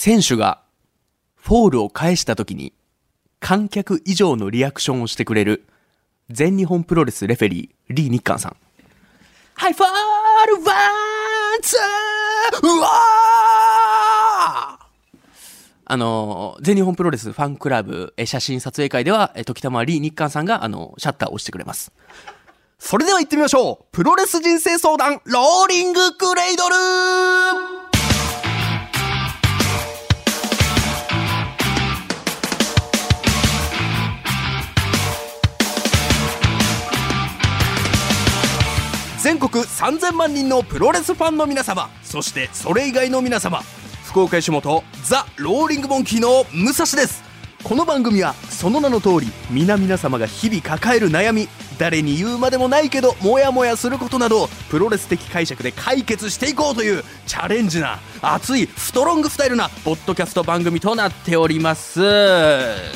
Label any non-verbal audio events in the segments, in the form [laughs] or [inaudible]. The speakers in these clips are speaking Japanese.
選手がフォールを返した時に観客以上のリアクションをしてくれる全日本プロレスレフェリー李日韓さん。はいフォールワンツーうわーあの、全日本プロレスファンクラブえ写真撮影会では、え時たま李日韓さんが、あの、シャッターを押してくれます。それでは行ってみましょうプロレス人生相談ローリングクレイドル全国3000万人のプロレスファンの皆様そしてそれ以外の皆様福岡吉本ザ・ローリングモンキーの武蔵です。この番組はその名の通り皆々様が日々抱える悩み誰に言うまでもないけどモヤモヤすることなどプロレス的解釈で解決していこうというチャレンジな熱いストロングスタイルなポッドキャスト番組となっております。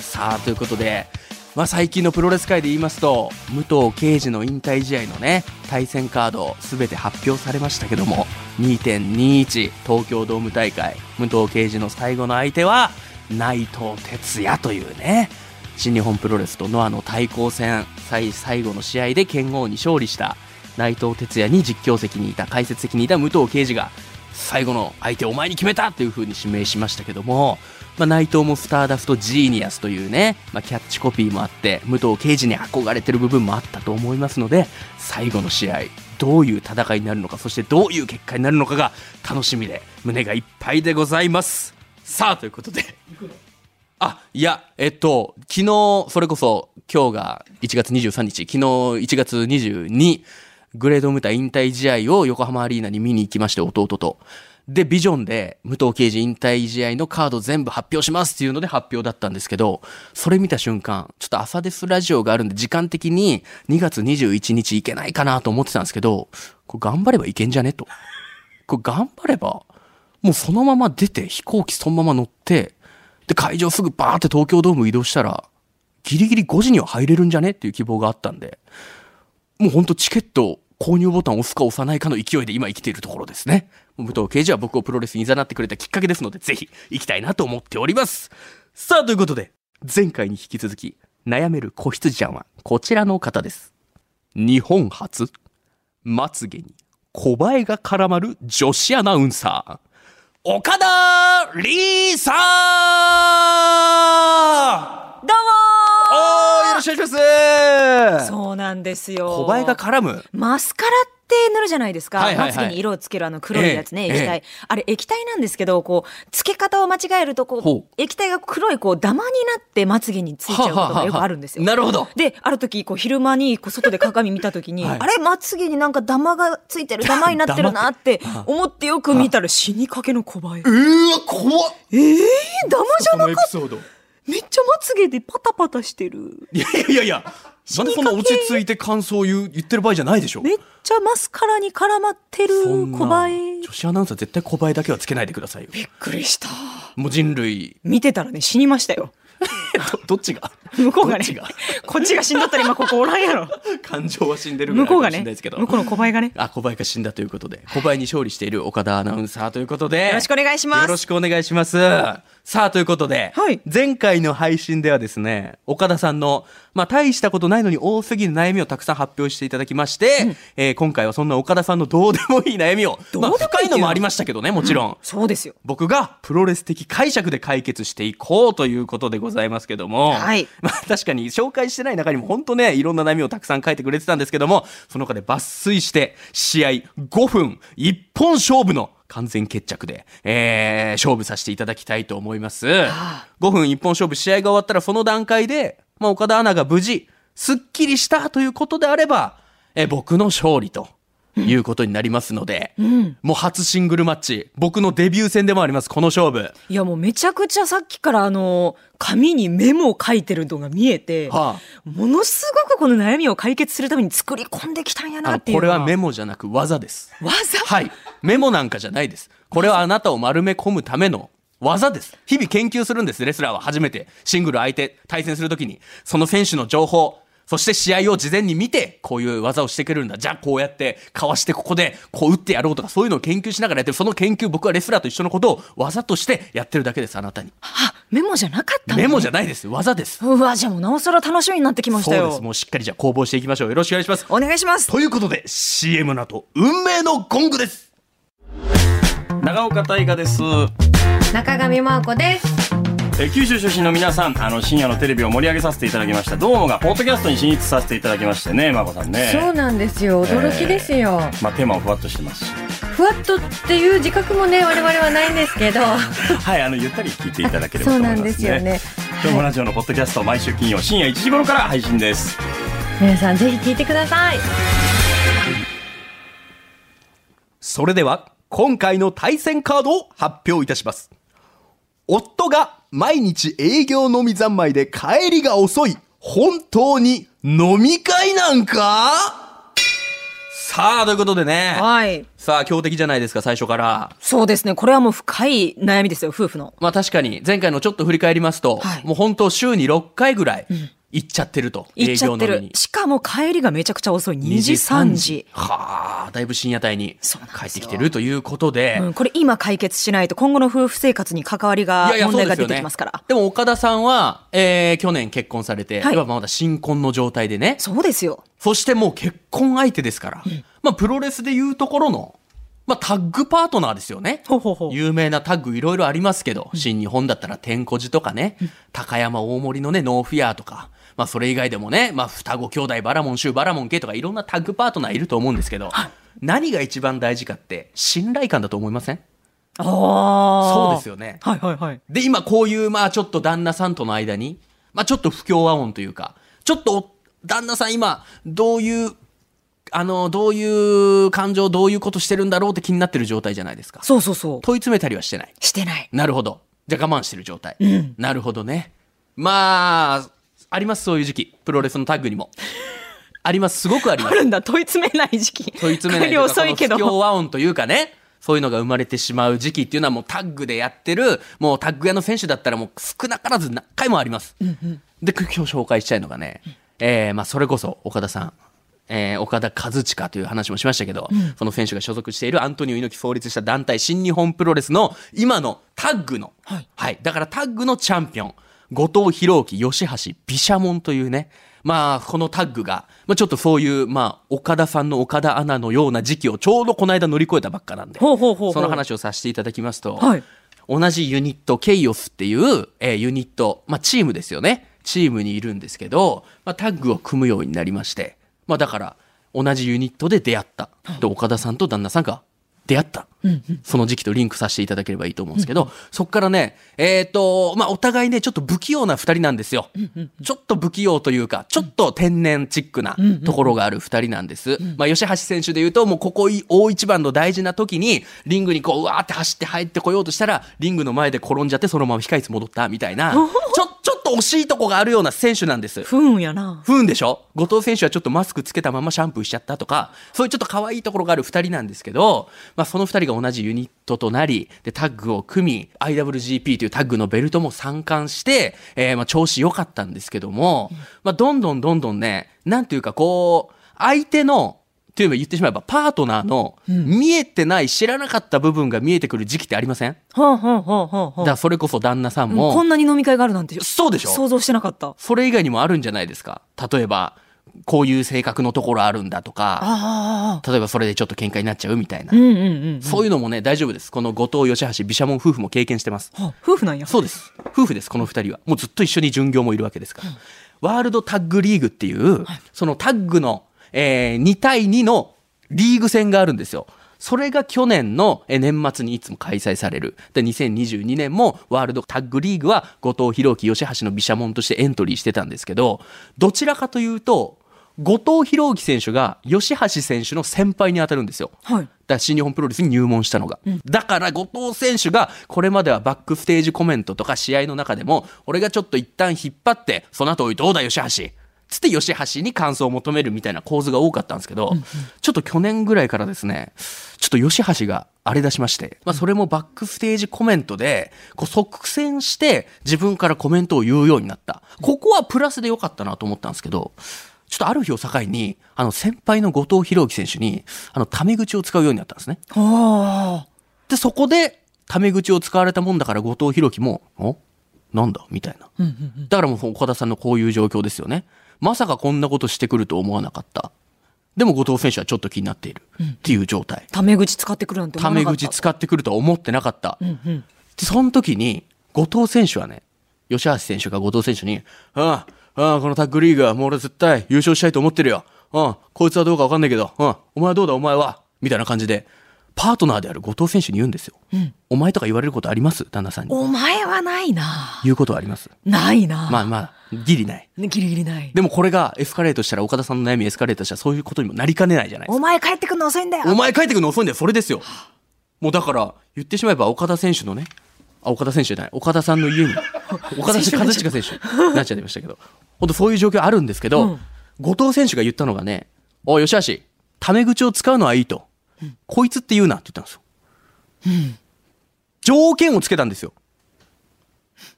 さあということでまあ、最近のプロレス界で言いますと武藤敬司の引退試合のね対戦カード全て発表されましたけども2.21東京ドーム大会武藤敬司の最後の相手は内藤哲也というね新日本プロレスとノアの対抗戦最最後の試合で剣王に勝利した内藤哲也に実況席にいた解説席にいた武藤敬司が最後の相手をお前に決めたという風に指名しましたけども、まあ、内藤もスターダストジーニアスというね、まあ、キャッチコピーもあって武藤敬司に憧れてる部分もあったと思いますので最後の試合どういう戦いになるのかそしてどういう結果になるのかが楽しみで胸がいっぱいでございます。さあということで。あいやえっと昨日それこそ今日が1月23日昨日1月22グレードムタ引退試合を横浜アリーナに見に行きまして弟とで、ビジョンで武藤敬司引退試合のカード全部発表しますっていうので発表だったんですけど、それ見た瞬間、ちょっと朝ですラジオがあるんで時間的に2月21日いけないかなと思ってたんですけど、こ頑張ればいけんじゃねと。これ頑張れば、もうそのまま出て飛行機そのまま乗って、で、会場すぐバーって東京ドーム移動したら、ギリギリ5時には入れるんじゃねっていう希望があったんで、もうほんとチケット購入ボタンを押すか押さないかの勢いで今生きているところですね。武藤刑事は僕をプロレスに誘ってくれたきっかけですので、ぜひ行きたいなと思っております。さあ、ということで、前回に引き続き、悩める子羊ちゃんはこちらの方です。日本初、まつげに小映えが絡まる女子アナウンサー、岡田リーさんどうおー、よろしくお願いしますもそうなんですよ。小映えが絡むマスカラって塗るじゃないですか。はいはいはいまつげに色をつけるあの黒いやつね、ええ液体、あれ液体なんですけど、こう、つけ方を間違えると、こほうう、液体が黒いこう、ダマになってまつげについちゃうことがよくあるんですよ。なるほど。で、ある時、こう、昼間に、こう、外で鏡見た時に、はいあれ、まつげになんかダマがついてる、ダマになってるなって思ってよく見たら死にかけの小映え。うーわ、怖っえー、ダマじゃなかっ。た？めっちゃまつげでパタパタしてる。いやいやいやいや、[laughs] なんでそんな落ち着いて感想を言う言ってる場合じゃないでしょめっちゃマスカラに絡まってるそんな小映え。女子アナウンサー絶対小映えだけはつけないでくださいよ。びっくりした。もう人類、見てたらね、死にましたよ。ど [laughs] どっちが？向こうがねこっちが死んだったら今ここおらんやろ。[laughs] 感情は死んでるぐらいかも向こうがねしれないですけど。、向こうの小映えがね。あ、小林が死んだということで、小林に勝利している岡田アナウンサーということで、よろしくお願いしますよろしくお願いします。さあ、ということで、はい前回の配信ではですね、岡田さんの、まあ、大したことないのに多すぎる悩みをたくさん発表していただきまして、えー今回はそんな岡田さんのどうでもいい悩みを、まあ、どうでもいい深いのもありましたけどね、もちろん。そうですよ。僕がプロレス的解釈で解決していこうということでございますけども、はい [laughs] まあ確かに紹介してない中にも本当ね、いろんな悩みをたくさん書いてくれてたんですけども、その中で抜粋して、試合5分一本勝負の完全決着で、えー、勝負させていただきたいと思います。あ5分一本勝負試合が終わったらその段階で、まあ岡田アナが無事、すっきりしたということであれば、えー僕の勝利と。いうことになりますので、もう初シングルマッチ、僕のデビュー戦でもあります、この勝負。いやもうめちゃくちゃさっきからあの、紙にメモを書いてるのが見えて、はものすごくこの悩みを解決するために作り込んできたんやなっていう。これはメモじゃなく技です。技？はい。メモなんかじゃないです。これはあなたを丸め込むための技です。日々研究するんです、レスラーは初めて。シングル相手、対戦するときに、その選手の情報、そして試合を事前に見て、こういう技をしてくれるんだ。じゃあこうやって、かわしてここで、こう打ってやろうとか、そういうのを研究しながらやってる。その研究、僕はレスラーと一緒のことを技としてやってるだけです、あなたに。あ、メモじゃなかったのメモじゃないです。技です。うわ、じゃあもうなおさら楽しみになってきましたよ。そうです。もうしっかりじゃあ攻防していきましょう。よろしくお願いします。お願いします。ということで、CM の後、運命のゴングです。長岡大河です中上真央子です。えー九州出身の皆さんあの深夜のテレビを盛り上げさせていただきましたどうもがポッドキャストに進出させていただきましてねまこさんねそうなんですよ。驚きですよ。まあテーマもふわっとしてますしふわっとっていう自覚もね、我々はないんですけど。[laughs] はいあのゆったり聞いていただければそうなと思いますねんですよね。今日もラジオのポッドキャスト毎週金曜深夜1時頃から配信です皆さんぜひ聞いてください。それでは、今回の対戦カードを発表いたします。夫が毎日営業飲み三昧で帰りが遅い。本当に飲み会なんか？さあ、ということでね。はい。さあ、強敵じゃないですか、最初から。そうですね。これはもう深い悩みですよ、夫婦の。まあ確かに、前回のちょっと振り返りますと、はいもう本当週に6回ぐらい行っちゃってると。行っちゃって営業飲みに。。るしかも帰りがめちゃくちゃ遅い。2時、3時。はあ、だいぶ深夜帯に帰ってきてるということで。うん、これ今解決しないと今後の夫婦生活に関わりが、問題が出てきますから。でも岡田さんは、えー、去年結婚されて、はい今まだ新婚の状態でね。そうですよ。そしてもう結婚相手ですから。まあプロレスでいうところの、まあタッグパートナーですよね。ほうほうほう有名なタッグいろいろありますけど、新日本だったら天コジとかね、高山大森のね、ノーフィアーとか、まあそれ以外でもね、まあ双子兄弟バラモンシュウバラモンケイとかいろんなタッグパートナーいると思うんですけど、何が一番大事かって信頼感だと思いません？ああ。そうですよね。はいはいはい。で、今こういう、まあちょっと旦那さんとの間に、まあちょっと不協和音というか、ちょっと旦那さん今、どういう、あの、どういう感情、どういうことしてるんだろうって気になってる状態じゃないですか。そうそうそう。問い詰めたりはしてない。してない。なるほど。じゃあ我慢してる状態。んなるほどね。まあ、あります、そういう時期。プロレスのタッグにも。あります、すごくあります。あるんだ、問い詰めない時期。問い詰めない帰り遅いけど。その不協和音というかね、そういうのが生まれてしまう時期っていうのはもうタッグでやってる、もうタッグ屋の選手だったらもう少なからず何回もあります。で、今日紹介したいのがね、えーまあそれこそ岡田さん。えー岡田和親という話もしましたけど、その選手が所属しているアントニオ猪木創立した団体新日本プロレスの今のタッグの、はい、だからタッグのチャンピオン、後藤弘樹、吉橋、毘沙門というね、まあ、このタッグが、まあちょっとそういう、まあ、岡田さんの岡田アナのような時期をちょうどこの間乗り越えたばっかなんで、ほうほうほうその話をさせていただきますと、はい同じユニット、ケイオスっていう、えーユニット、まあチームですよね。チームにいるんですけど、まあタッグを組むようになりまして、まあだから、同じユニットで出会った。で、岡田さんと旦那さんが出会った。その時期とリンクさせていただければいいと思うんですけど、そっからね、えっ、と、まあお互いね、ちょっと不器用な二人なんですよ。ちょっと不器用というか、ちょっと天然チックなところがある二人なんです。まあ吉橋選手で言うと、もうここ大一番の大事な時に、リングにこう、うわーって走って入ってこようとしたら、リングの前で転んじゃって、そのまま控室戻ったみたいな、[laughs] ちょ、ちょっと惜しいとこがあるような選手なんです。不運やな。不運でしょ？後藤選手はちょっとマスクつけたままシャンプーしちゃったとか、そういうちょっと可愛いところがある二人なんですけど、まあその二人が同じユニットとなり、で、タッグを組み、IWGP というタッグのベルトも参冠して、えーまあ調子良かったんですけども、まあどんどんどんどんね、なんていうかこう、相手の、というか言ってしまえばパートナーの見えてない知らなかった部分が見えてくる時期ってありません？ほうほうほうほうほうだからそれこそ旦那さんもうも、こんなに飲み会があるなんてそうでしょ想像してなかった。それ以外にもあるんじゃないですか？例えば、こういう性格のところあるんだとか。例えばそれでちょっと喧嘩になっちゃうみたいな。うんうんうん。そういうのもね、大丈夫です。この後藤吉橋、毘沙門夫婦も経験してます。は夫婦なんや。そうです。夫婦です、この二人は。もうずっと一緒に巡業もいるわけですから。ワールドタッグリーグっていう、そのタッグの、えー2対2のリーグ戦があるんですよ。それが去年のえー年末にいつも開催される。で、2022年もワールドタッグリーグは後藤弘樹、吉橋の毘沙門としてエントリーしてたんですけど、どちらかというと、後藤弘樹選手が吉橋選手の先輩に当たるんですよ。はい。だ新日本プロレスに入門したのが、だから後藤選手がこれまではバックステージコメントとか試合の中でも俺がちょっと一旦引っ張ってその後おいどうだ吉橋？つって吉橋に感想を求めるみたいな構図が多かったんですけど、ちょっと去年ぐらいからですねちょっと吉橋が荒れ出しまして、まあ、それもバックステージコメントでこう即戦して自分からコメントを言うようになった。ここはプラスで良かったなと思ったんですけどちょっとある日を境に、あの、先輩の後藤弘樹選手に、あの、タメ口を使うようになったんですね。あで、そこで、タメ口を使われたもんだから後藤弘樹も、お？なんだ？みたいな。だからもう岡田さんのこういう状況ですよね。まさかこんなことしてくると思わなかった。でも後藤選手はちょっと気になっているっていう状態。タメ口使ってくるなんて思タメわなかった。口使ってくるとは思ってなかった。で、その時に、後藤選手はね、吉橋選手が後藤選手に、ああ、ああ、このタッグリーグはもう俺絶対優勝したいと思ってるよ。うん、こいつはどうかわかんないけど、うん、お前はどうだお前はみたいな感じで、パートナーである後藤選手に言うんですよ。お前とか言われることあります？旦那さんに。お前はないな。言うことはあります。ないな。まあまあ、ギリない。ギリギリない。でもこれがエスカレートしたら、岡田さんの悩みエスカレートしたら、そういうことにもなりかねないじゃないですかお前帰ってくるの遅いんだよ。お前帰ってくるの遅いんだよ、それですよ。もうだから、言ってしまえば岡田選手のね、あ、岡田選手じゃない、岡田さんの家に、[laughs] 岡田和親選手になっちゃいましたけど、本当そういう状況あるんですけど、後藤選手が言ったのがね、おい、吉橋、タメ口を使うのはいいと。こいつって言うなって言ったんですよ。条件をつけたんですよ。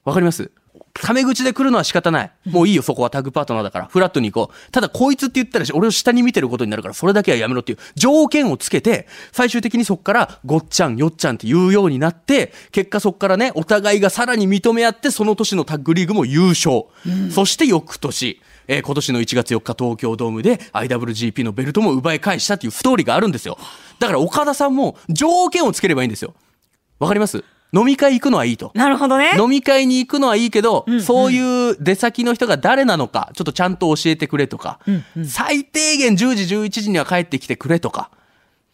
わかります？タメ口で来るのは仕方ない。もういいよ、そこはタッグパートナーだから。フラットに行こう。ただ、こいつって言ったら、俺を下に見てることになるから、それだけはやめろっていう条件をつけて、最終的にそこから、ごっちゃん、よっちゃんって言うようになって、結果そこからね、お互いがさらに認め合って、その年のタッグリーグも優勝。そして翌年、えー今年の1月4日東京ドームで IWGP のベルトも奪い返したっていうストーリーがあるんですよ。だから岡田さんも条件をつければいいんですよ。わかります？飲み会行くのはいいと。なるほどね。飲み会に行くのはいいけど、そういう出先の人が誰なのか、ちょっとちゃんと教えてくれとか、最低限10時、11時には帰ってきてくれとか。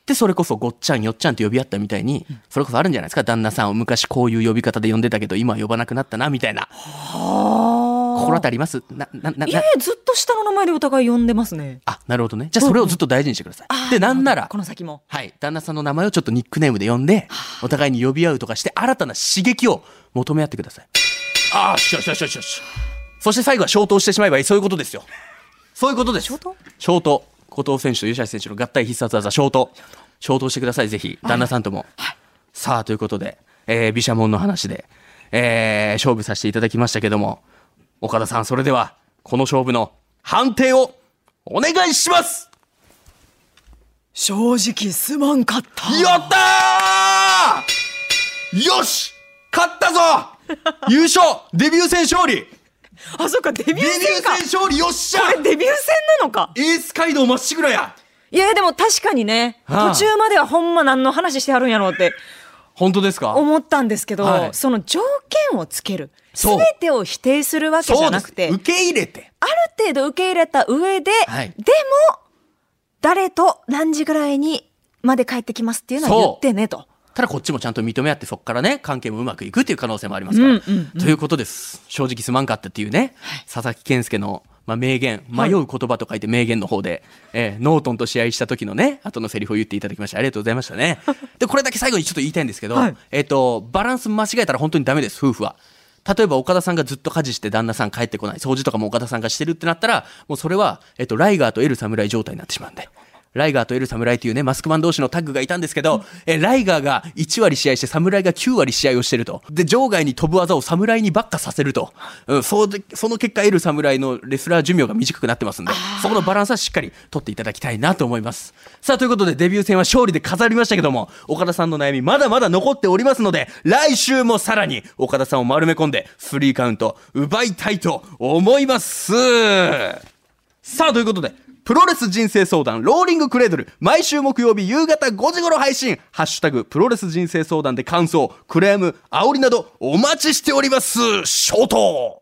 で、それこそごっちゃんよっちゃんって呼び合ったみたいに、それこそあるんじゃないですか？旦那さんを昔こういう呼び方で呼んでたけど、今は呼ばなくなったな、みたいな。心当たります？な、な、な、ないやいや、ずっと下の名前でお互い呼んでますね。あ、なるほどね。じゃあそれをずっと大事にしてください。で、なんならこ、の先も。はい。旦那さんの名前をちょっとニックネームで呼んで、お互いに呼び合うとかして、新たな刺激を求め合ってください。ああ、しよしよしよしよし。そして最後は消灯してしまえばいい。そういうことですよ。そういうことです。消灯消灯。後藤選手と吉橋選手の合体必殺技、消灯。消灯してください、ぜひ。旦那さんとも。さあ、ということで、えー、毘沙門の話で、えー、勝負させていただきましたけども、岡田さん、それでは、この勝負の判定をお願いします。正直すまんかった。やったー！よし！勝ったぞ！[laughs] 優勝！デビュー戦勝利！あ、そっか、デビューデビュー戦か。戦勝利よっしゃ！これデビュー戦なのか。エース街道まっしぐらや。いや、でも確かにね、はあ。途中まではほんま何の話してはるんやろうって本当ですか？思ったんですけど、はいその条件をつける。すそうべてを否定するわけじゃなくて、受け入れて。ある程度受け入れた上で、はいでも、誰と何時ぐらいにまで帰ってきますっていうのは言ってねと。ただこっちもちゃんと認め合ってそこからね、関係もうまくいくっていう可能性もありますから。ということです。正直すまんかったっていうね、佐々木健介の、まあ、名言、迷う言葉と書いて名言の方で、えーノートンと試合した時のね、後のセリフを言っていただきましてありがとうございましたね。[laughs] で、これだけ最後にちょっと言いたいんですけど、はいえっ、と、バランス間違えたら本当にダメです、夫婦は。例えば岡田さんがずっと家事して旦那さん帰ってこない、掃除とかも岡田さんがしてるってなったら、もうそれは、えっ、と、ライガーとエル侍状態になってしまうんで。ライガーとエル侍というね、マスクマン同士のタッグがいたんですけど、え、ライガーが1割試合して侍が9割試合をしてると。で、場外に飛ぶ技を侍にばっかさせると。うん、そうで、その結果、エル侍のレスラー寿命が短くなってますんで、そこのバランスはしっかり取っていただきたいなと思います。さあ、ということでデビュー戦は勝利で飾りましたけども、岡田さんの悩みまだまだ残っておりますので、来週もさらに岡田さんを丸め込んで、スリーカウント奪いたいと思います。さあ、ということで、プロレス人生相談、ローリングクレードル、毎週木曜日夕方5時頃配信、ハッシュタグ、プロレス人生相談で感想、クレーム、煽りなどお待ちしております。ショート